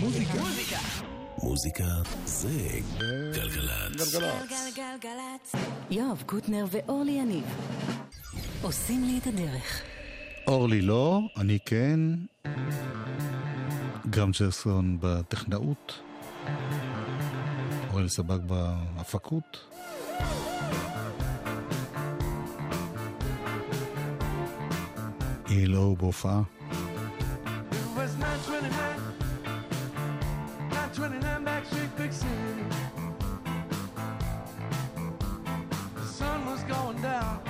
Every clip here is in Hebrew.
מוזיקה. מוזיקה זה גלגלצ. גלגלגלגלצ. יואב קוטנר ואורלי יניב עושים לי את הדרך. אורלי לא, אני כן. גם ג'רסון בטכנאות. אורל סבג בהפקות. ELO בהופעה. 29 back street fixing. The sun was going down.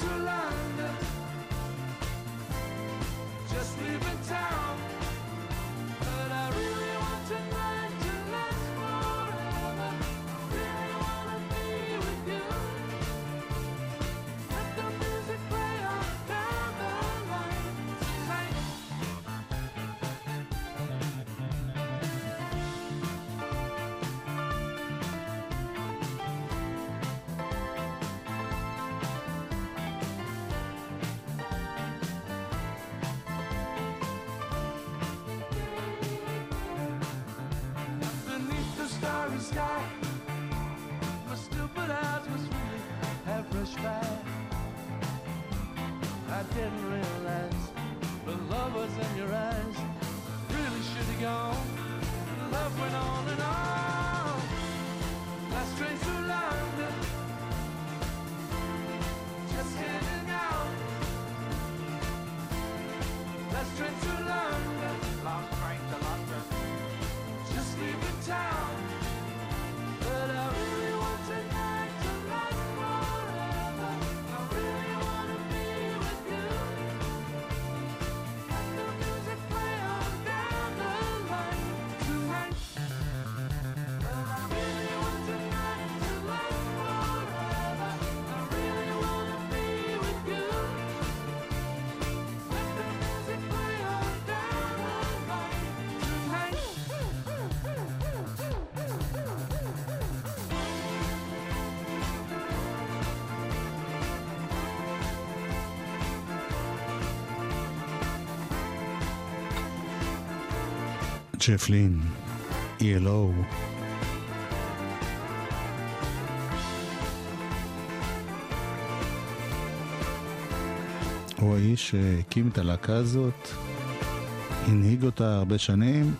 to love. Church צ'פלין, ELO. הוא האיש שהקים את הלהקה הזאת, הנהיג אותה הרבה שנים,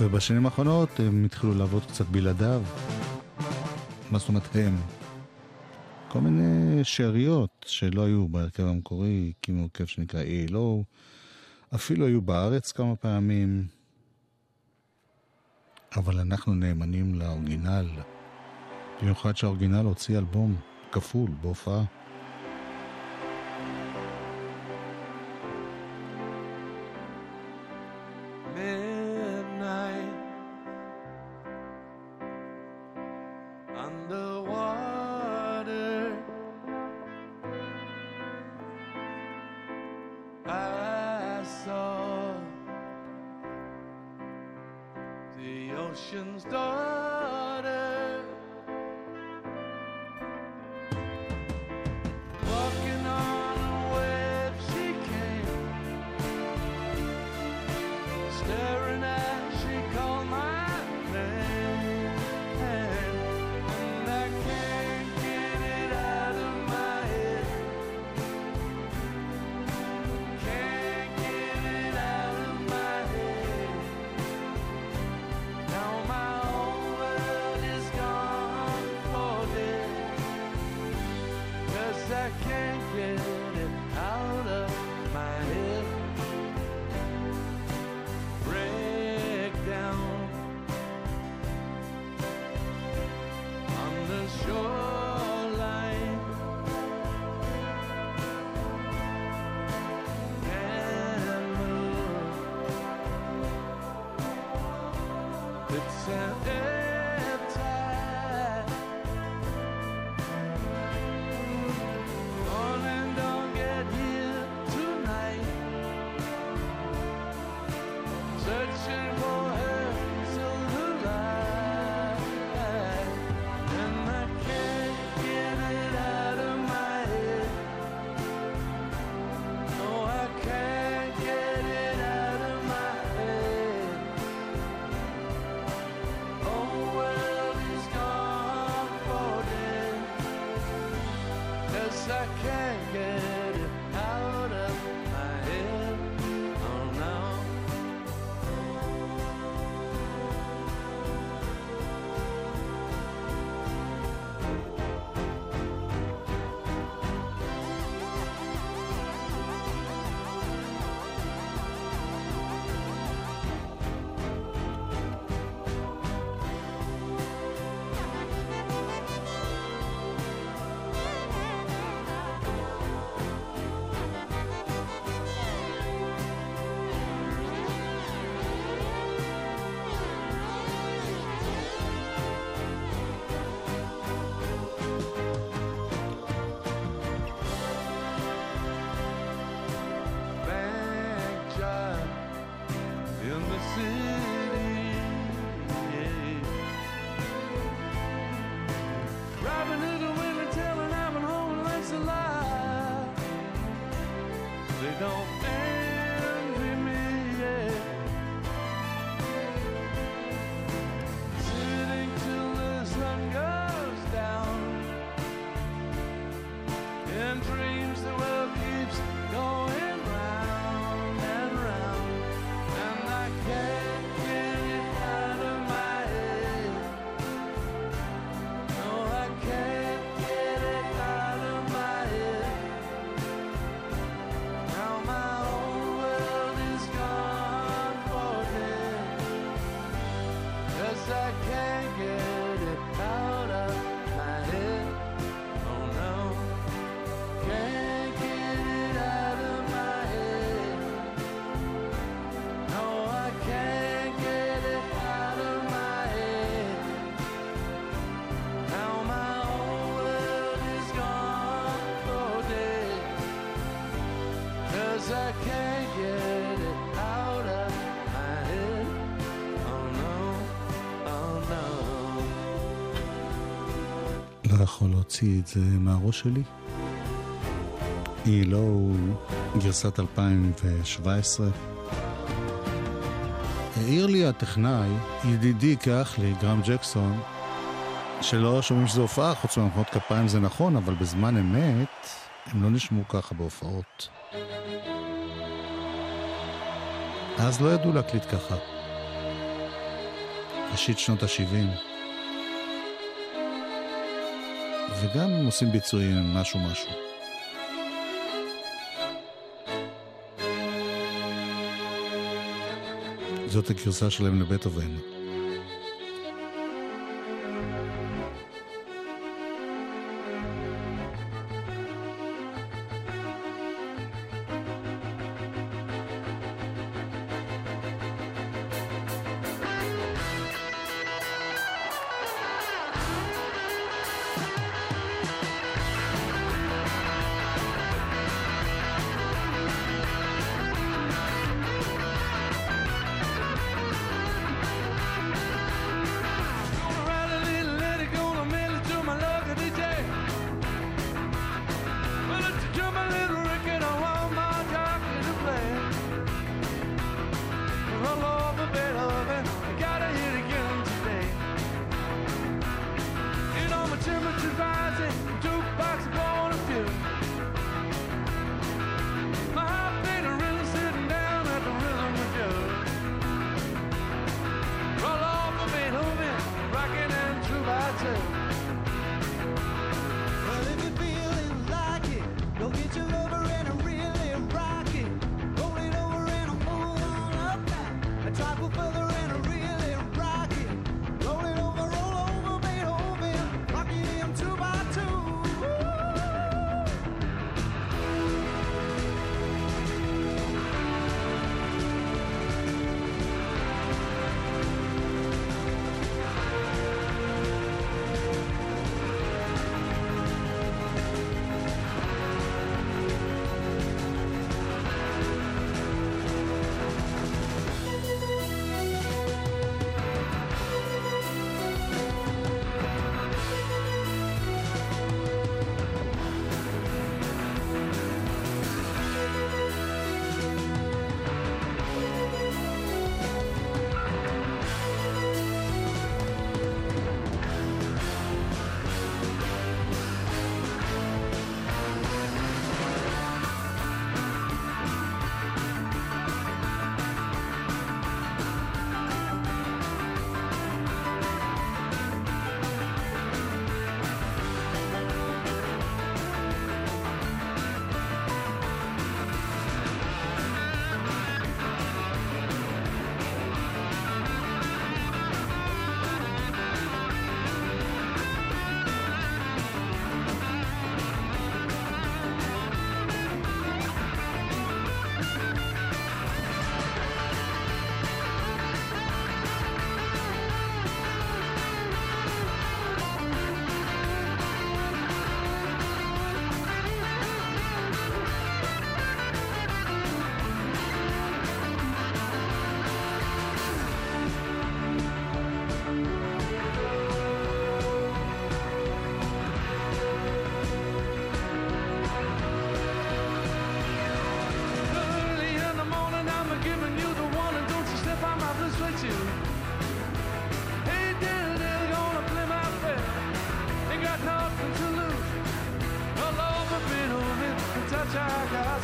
ובשנים האחרונות הם התחילו לעבוד קצת בלעדיו. מה זאת אומרת הם? כל מיני שאריות שלא היו בהרכב המקורי, הקימו הרכב שנקרא ELO, אפילו היו בארץ כמה פעמים. אבל אנחנו נאמנים לאורגינל. במיוחד שהאורגינל הוציא אלבום כפול בהופעה. להוציא את זה מהראש שלי. היא לא גרסת 2017. העיר לי הטכנאי, ידידי כאח לי, גרם ג'קסון, שלא שומעים שזו הופעה, חוץ מהמחאות כפיים זה נכון, אבל בזמן אמת הם לא נשמעו ככה בהופעות. אז לא ידעו להקליט ככה. ראשית שנות ה-70. וגם הם עושים ביצועים משהו משהו. זאת הגרסה שלהם לבית אבינו.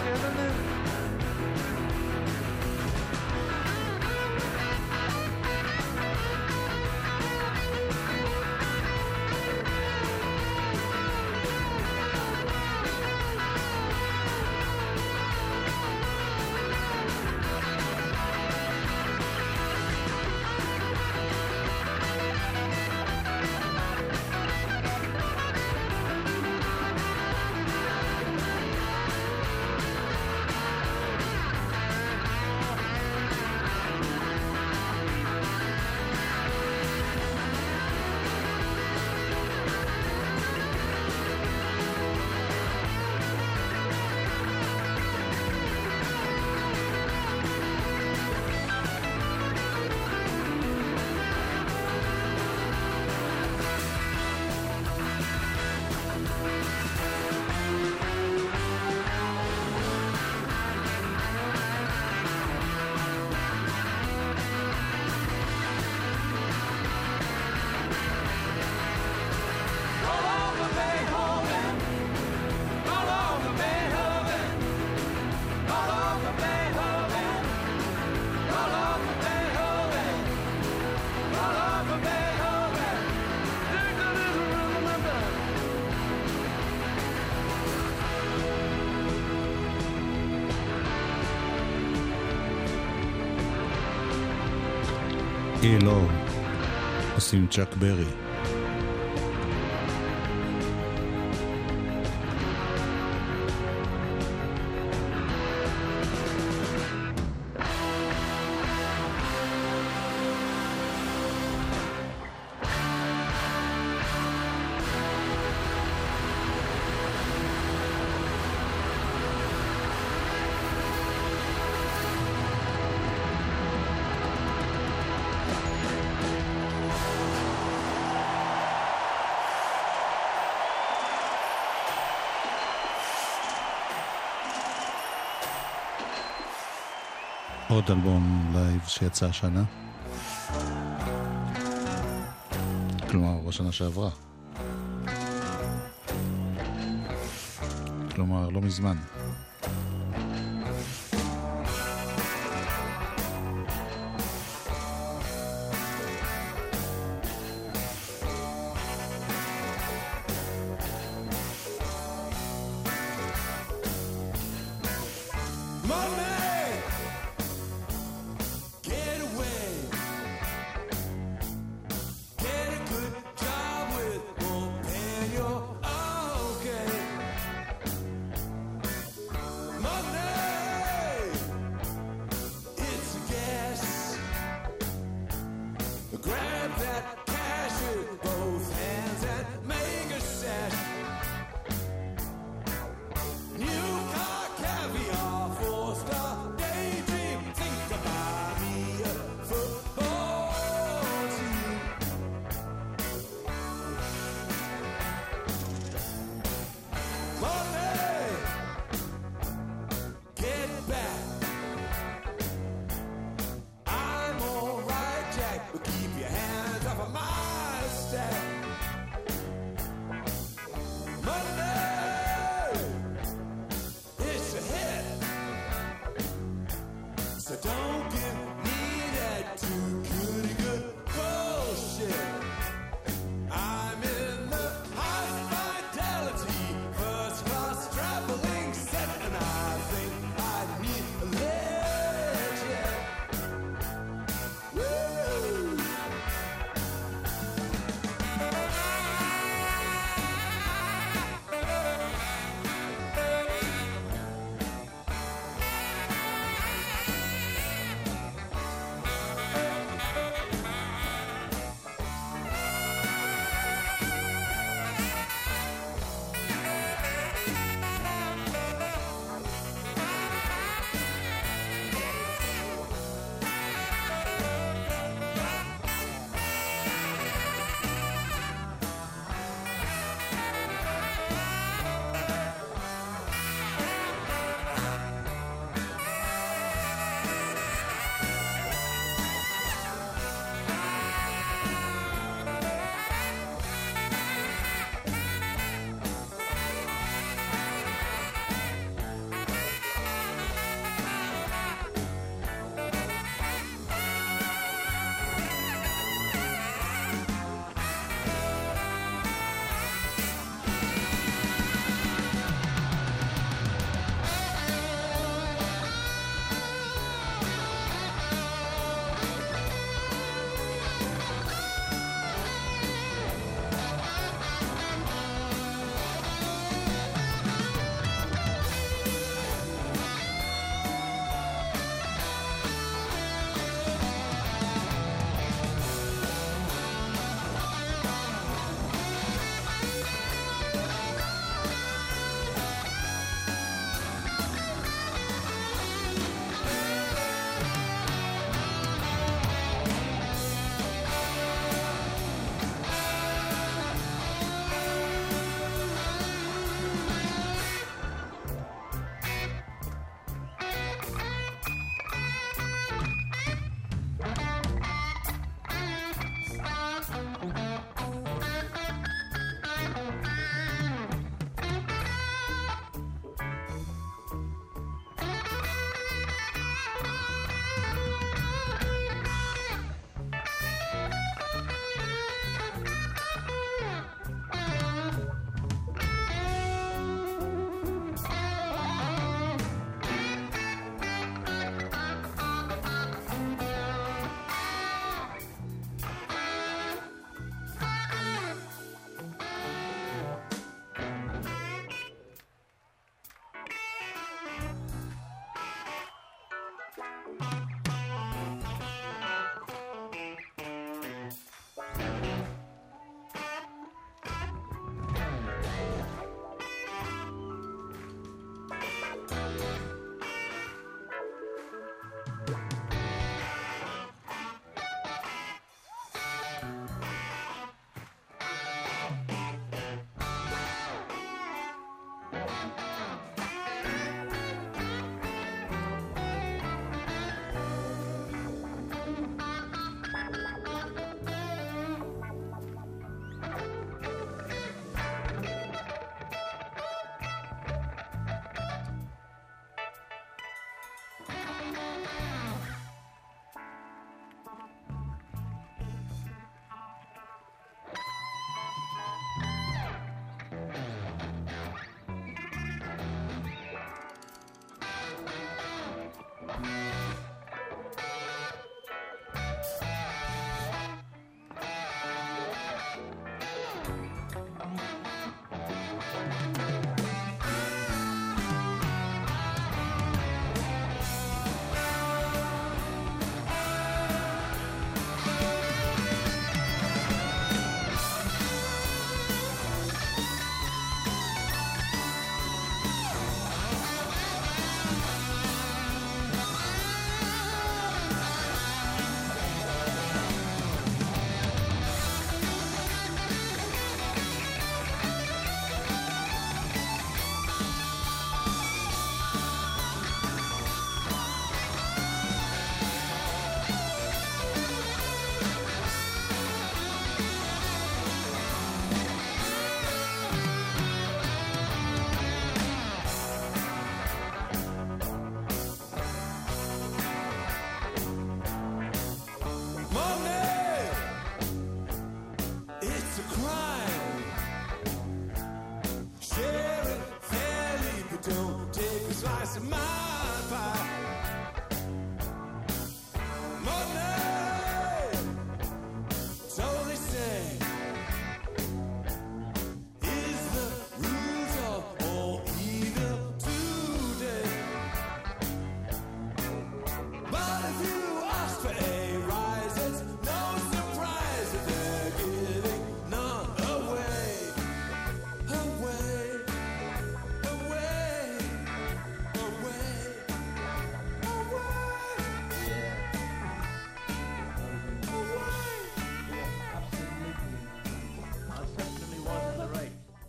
never knew. עושים צ'אק ברי. עוד אלבום live שיצא השנה. כלומר, בשנה שעברה. כלומר, לא מזמן.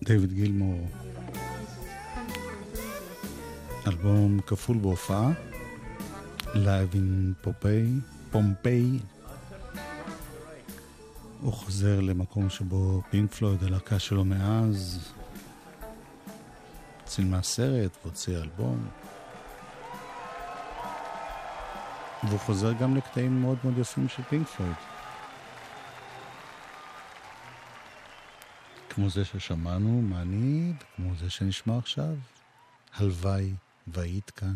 דיוויד גילמור. אלבום כפול בהופעה, Live in Pompei, פומפיי. הוא חוזר למקום שבו פינק פלויד, הלהקה שלו מאז, צילמה סרט והוציאה אלבום. והוא חוזר גם לקטעים מאוד מאוד יפים של פינק פלויד. כמו זה ששמענו, מעמיד, כמו זה שנשמע עכשיו. הלוואי והיית כאן.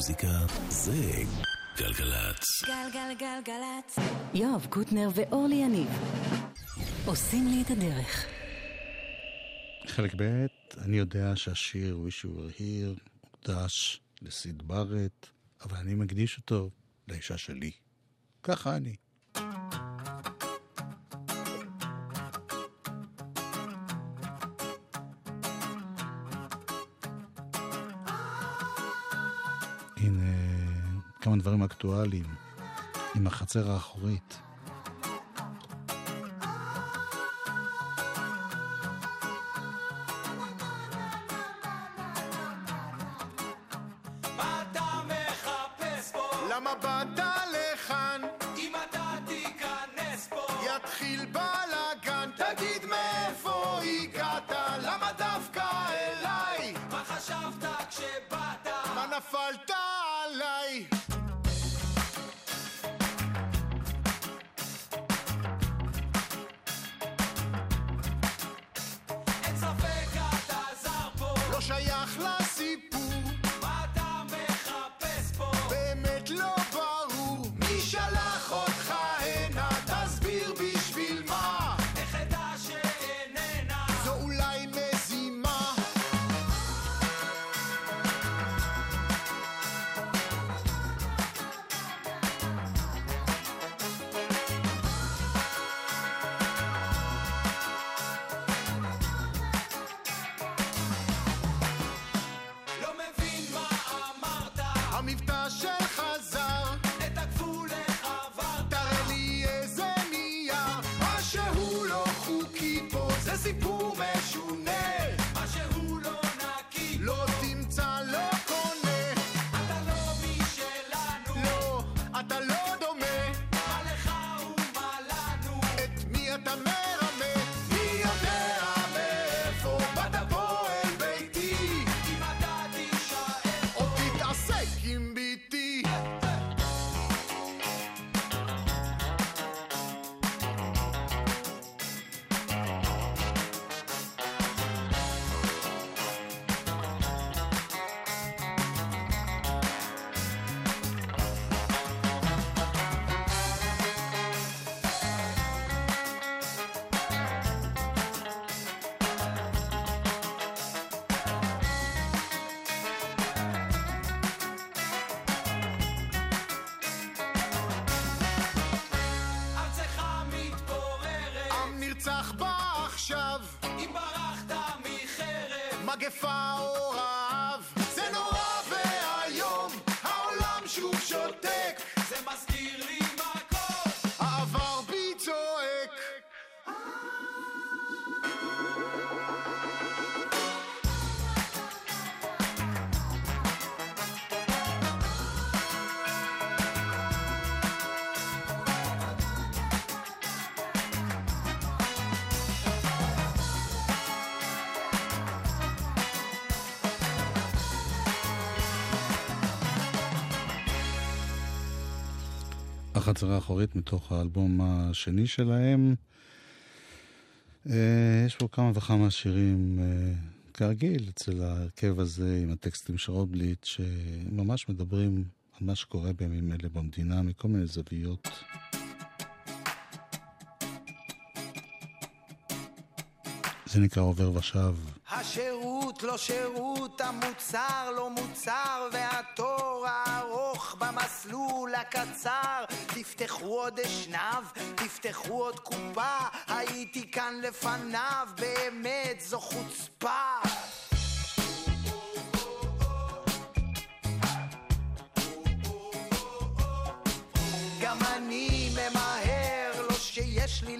מוזיקה זה גלגלצ. גלגלגלגלצ. יואב קוטנר ואורלי יניב עושים לי את הדרך. חלק ב', אני יודע שהשיר Wish You Were Here הוקדש לסיד בארט, אבל אני מקדיש אותו לאישה שלי. ככה אני. דברים אקטואליים עם החצר האחורית. שייך לסיפור que fala. החצר האחורית מתוך האלבום השני שלהם. אה, יש פה כמה וכמה שירים, אה, כרגיל, אצל ההרכב הזה עם הטקסטים של רוטבליט, שממש מדברים על מה שקורה בימים אלה במדינה מכל מיני זוויות. זה נקרא עובר ושב. לא שירות, המוצר לא מוצר, והתור הארוך במסלול הקצר. תפתחו עוד אשנב, תפתחו עוד קופה, הייתי כאן לפניו, באמת זו חוצפה. גם אני ממהר, לא שיש לי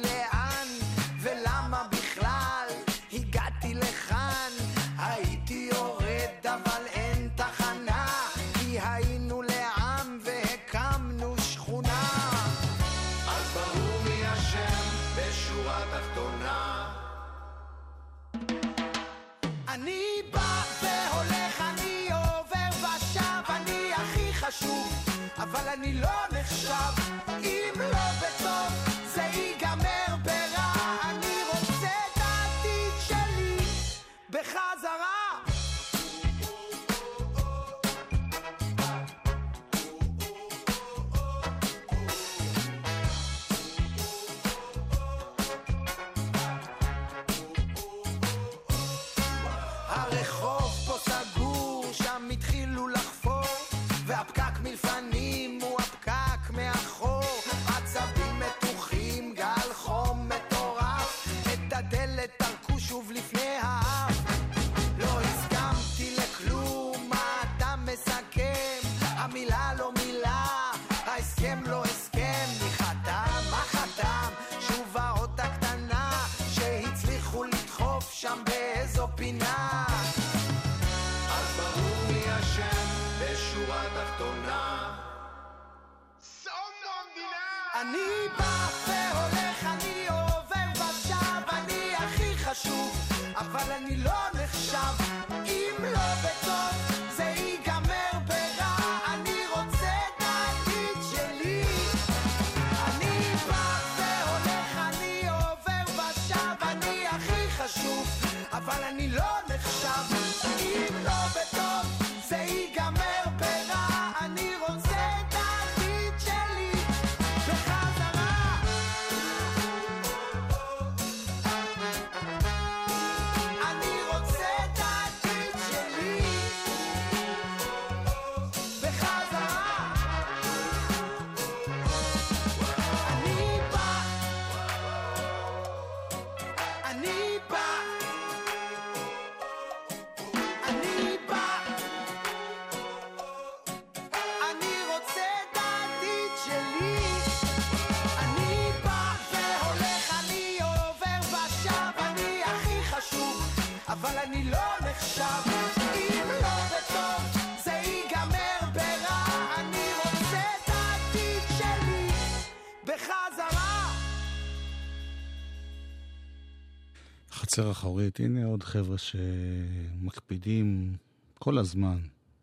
בחצר האחורית, הנה עוד חבר'ה שמקפידים כל הזמן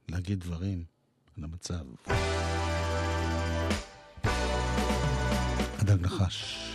להגיד דברים על המצב. הדג נחש.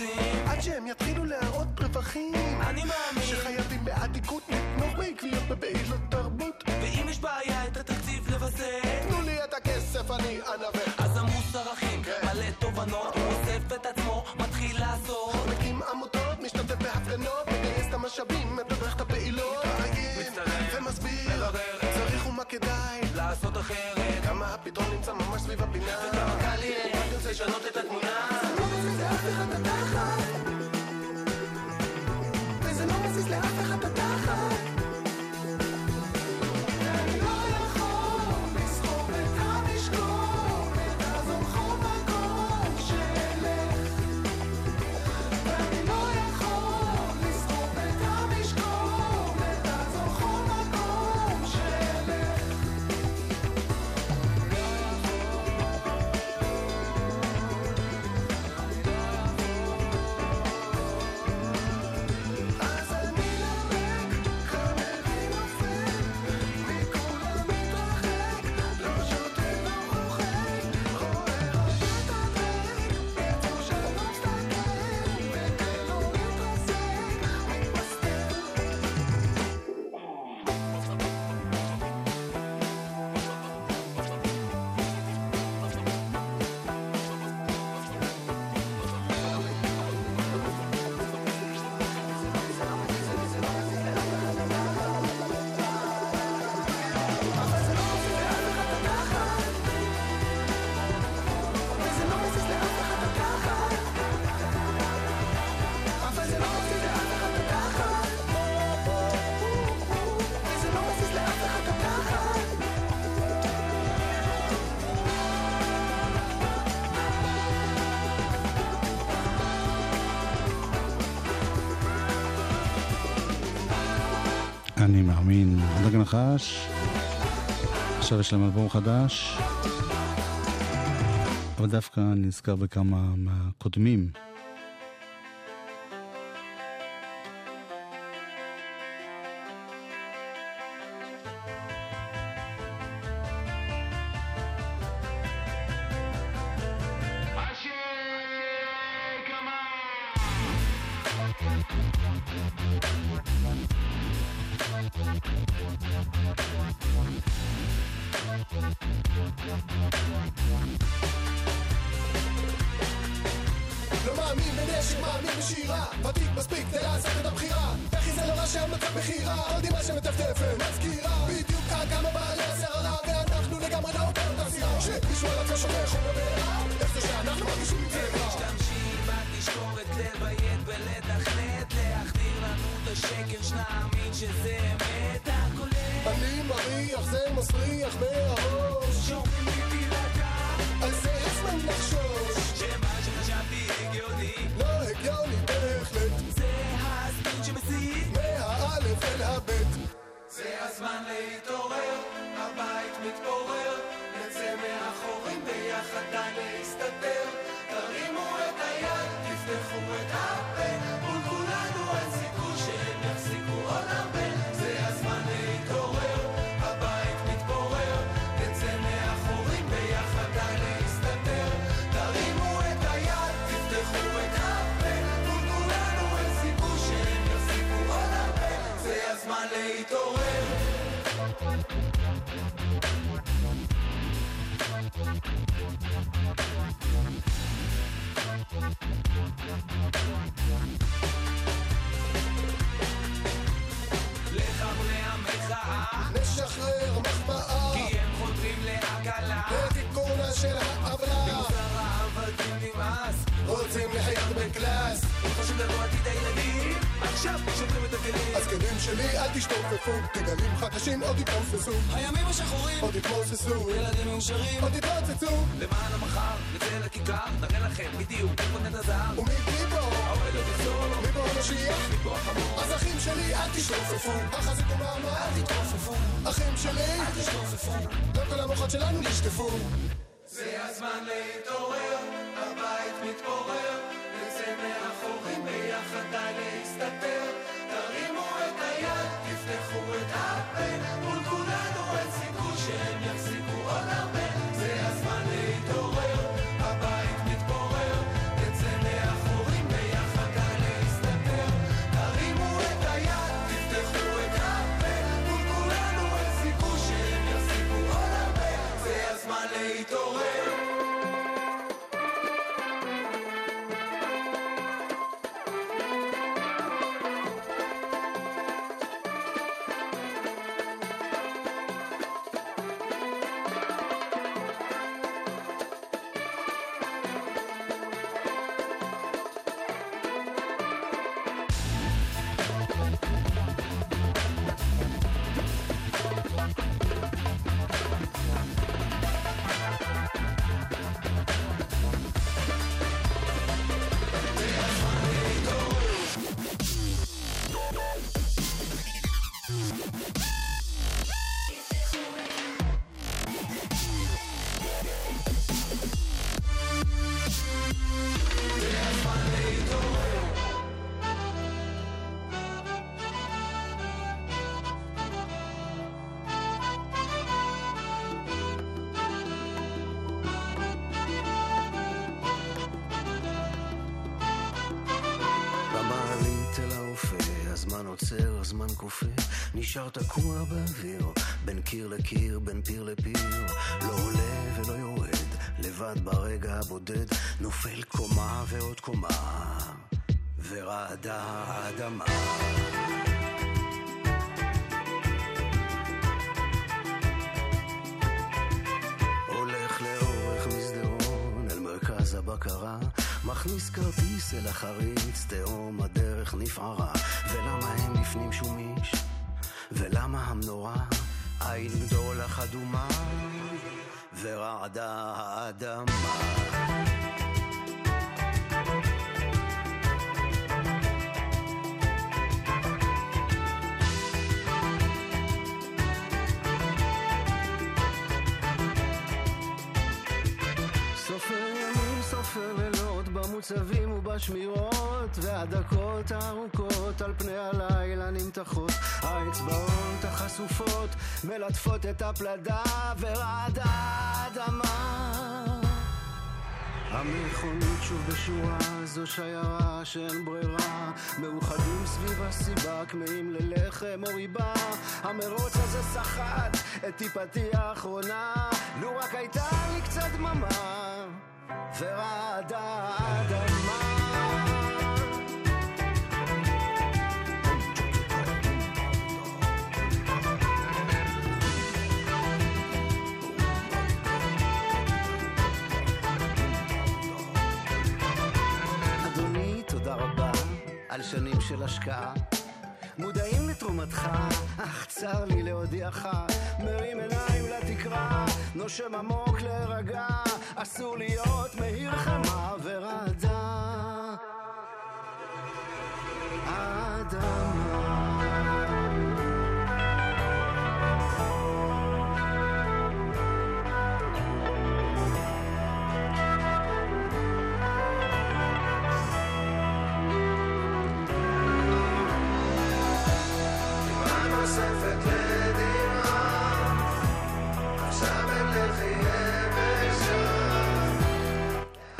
thing אני מאמין. הדג נחש, עכשיו יש להם אלבום חדש, אבל דווקא נזכר בכמה מהקודמים. יתנוססו הימים השחורים. עוד יתמוססו ילדים מאושרים. עוד יתרוצצו למען המחר נצא לכיכר נראה לכם בדיוק איפה נט הזהב ומבלי בו האוהל עוד יחזור מבוא המשיח מפה החמור אז אחים שלי אל תשתופפו. החזיקו מעמד אל תתרופפו אחים שלי אל תשתופפו. לא כל המוחות שלנו נשטפו. זה הזמן להתעורר, הבית מתפורר, נצא מהחורים ביחד די להסתתר. הזמן כופה, נשאר תקוע באוויר, בין קיר לקיר, בין פיר לפיר, לא עולה ולא יורד, לבד ברגע הבודד, נופל קומה ועוד קומה, ורעדה האדמה. הולך לאורך מסדרון אל מרכז הבקרה מכניס כרטיס אל החריץ, תהום הדרך נפערה. ולמה אין בפנים שום איש? ולמה המנורה? עין גדולה חדומה ורעדה האדמה. feeling בצווים ובשמירות, והדקות הארוכות על פני הלילה נמתחות. האצבעות החשופות מלטפות את הפלדה ורעד האדמה. המכונית שוב בשורה, זו שיירה שאין ברירה מאוחדים סביב הסיבה, כמהים ללחם או ריבה המרוץ הזה סחט את טיפתי האחרונה לו רק הייתה לי קצת דממה ורעדה האדמה על שנים של השקעה. לתרומתך, אך צר לי להודיעך, מרים עיניים לתקרה, נושם עמוק להירגע, אסור להיות מהיר חמה ורעדה. נוספת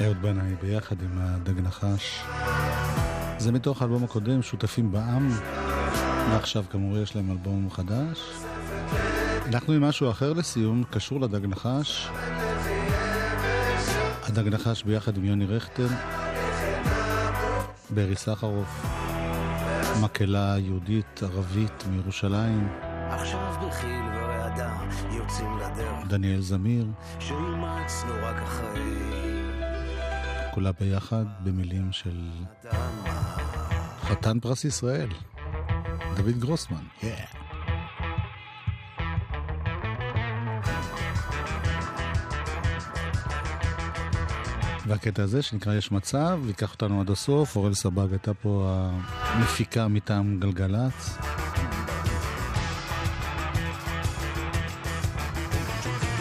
אהוד בנאי ביחד עם הדג נחש. זה מתוך האלבום הקודם, שותפים בעם. ועכשיו כאמור יש להם אלבום חדש. אנחנו עם משהו אחר לסיום, קשור לדג נחש. הדג נחש ביחד עם יוני רכטר. ברי סחרוף. מקהלה יהודית ערבית מירושלים. עכשיו בחיל ורעדה יוצאים לדרך, דניאל זמיר. שאימצנו רק אחרי כולה ביחד במילים של חתן פרס ישראל, דוד גרוסמן. Yeah. והקטע הזה שנקרא יש מצב, ייקח אותנו עד הסוף, אורל סבג הייתה פה המפיקה מטעם גלגלצ.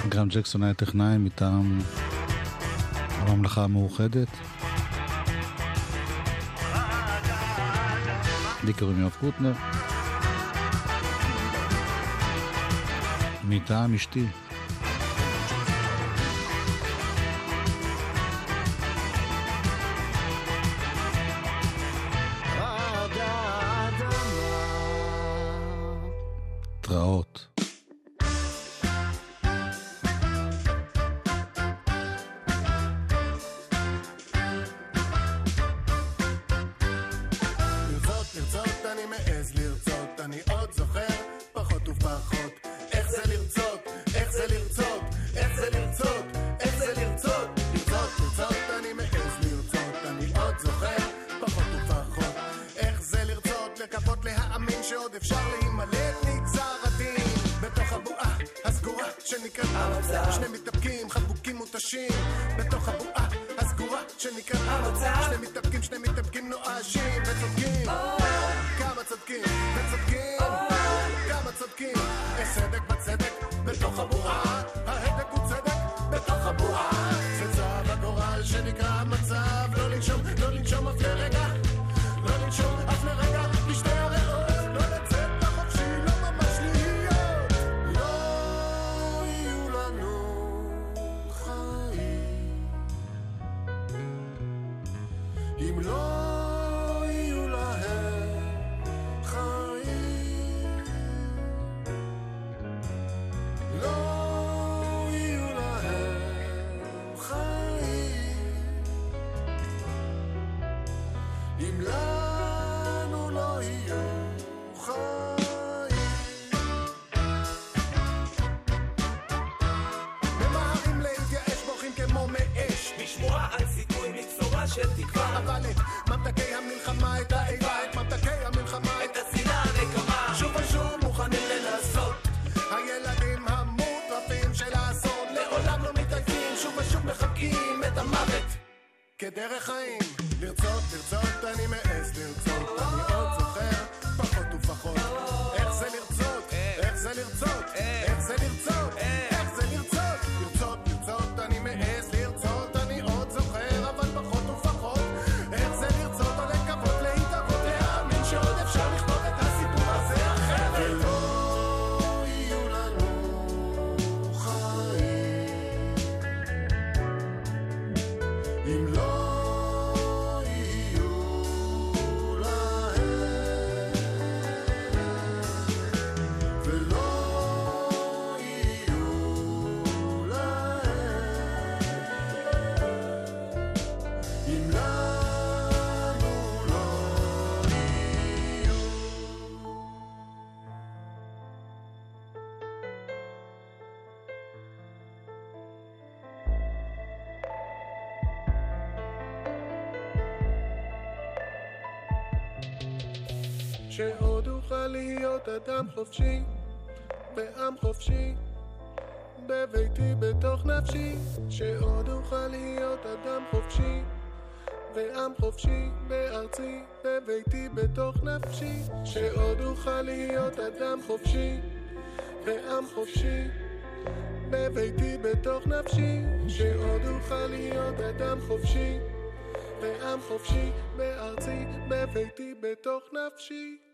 גרם ג'קסון היה טכנאי מטעם הממלכה המאוחדת. לי קוראים יואב קוטנר. מטעם אשתי. להאמין שעוד אפשר להימלט נגזר הדין. בתוך הבועה הסגורה שנקראת המצב. שני מתאפקים, חבוקים מותשים. בתוך הבועה הסגורה שנקראת המצב. שני מתאפקים, שני מתאפקים נואשים שעוד אוכל להיות אדם חופשי, בעם חופשי, בביתי בתוך נפשי, שעוד אוכל להיות אדם חופשי, ועם חופשי, בארצי, בביתי בתוך נפשי, שעוד אוכל להיות אדם חופשי, ועם חופשי, בביתי בתוך נפשי, שעוד אוכל להיות אדם חופשי, ועם חופשי, בארצי, בביתי בתוך נפשי.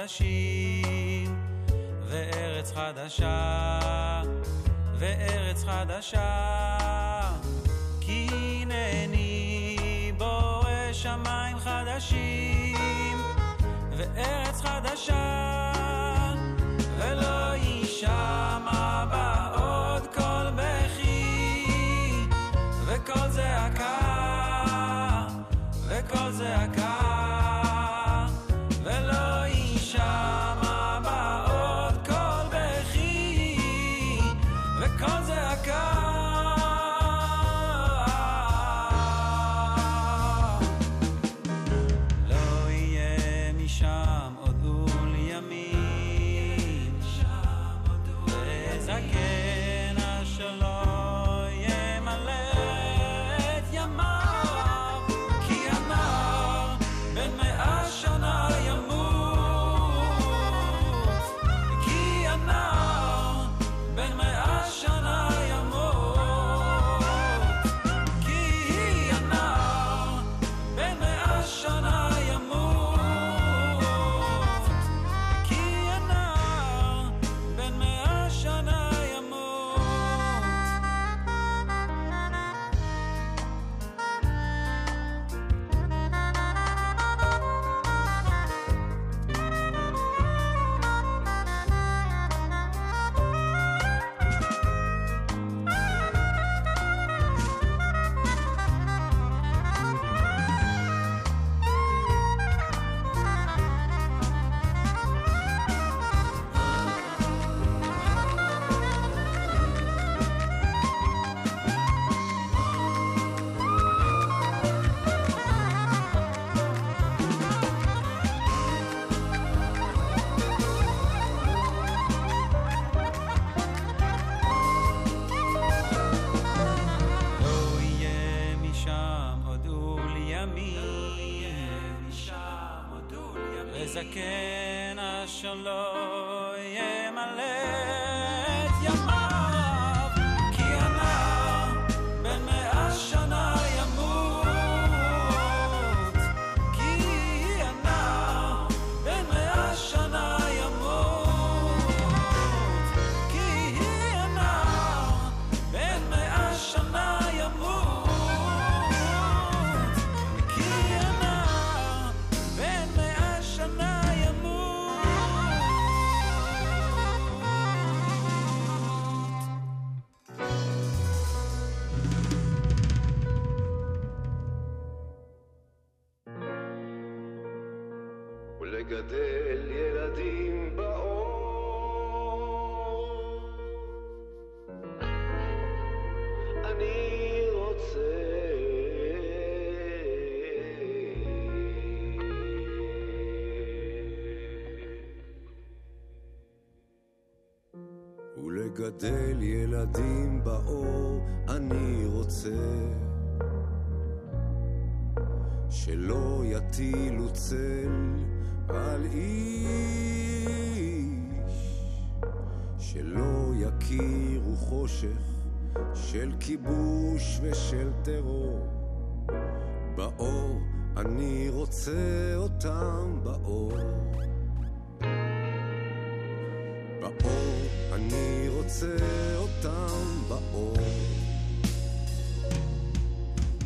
חדשים וארץ חדשה וארץ חדשה. כי הנני בורא שמיים חדשים וארץ חדשה ולא יישמע ולגדל ילדים באור אני רוצה שלא יטילו צל על איש, שלא יכירו חושך של כיבוש ושל טרור. באור אני רוצה אותם. באור רוצה אותם באור.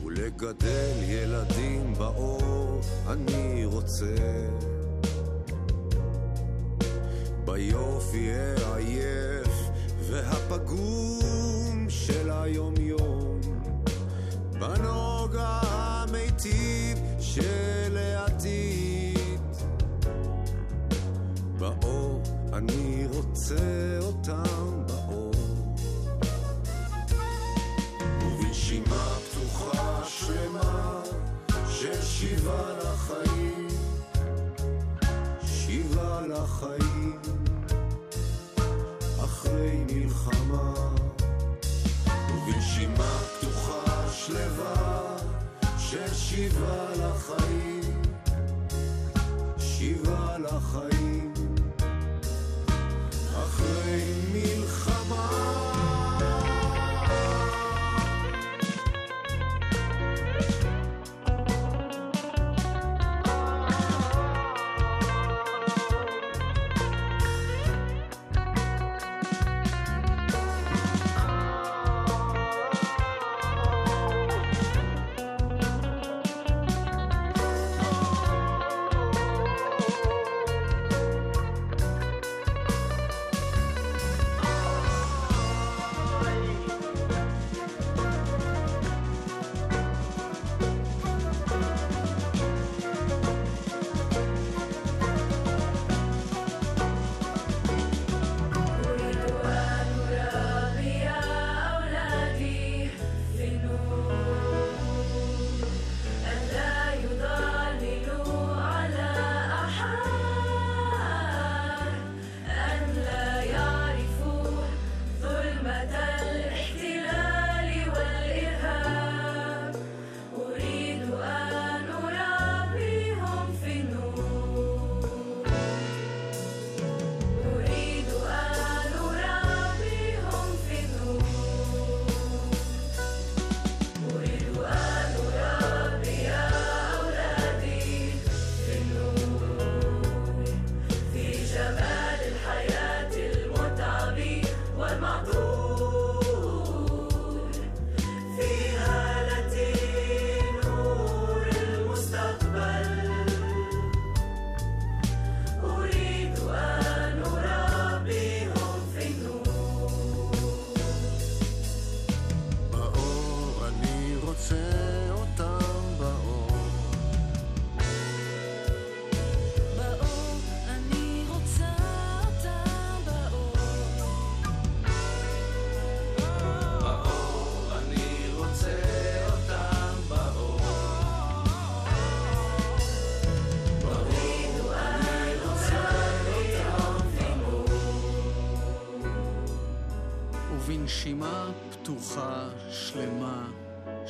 ולגדל ילדים באור אני רוצה ביופי העייף והפגום של היום-יום, בנוגע המיטיב של העתיד. באור אני רוצה אותם שיבה לחיים, אחרי מלחמה. ובנשימה פתוחה שלווה של שיבה לחיים, שיבה לחיים,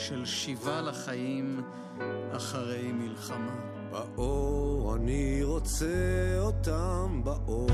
של שיבה לחיים אחרי מלחמה. באור אני רוצה אותם באור.